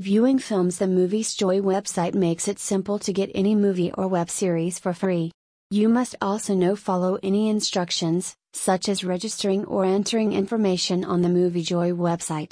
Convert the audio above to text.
Viewing films The Moviesjoy website makes it simple to get any movie or web series for free. You must also know follow any instructions, such as registering or entering information on the MovieJoy website.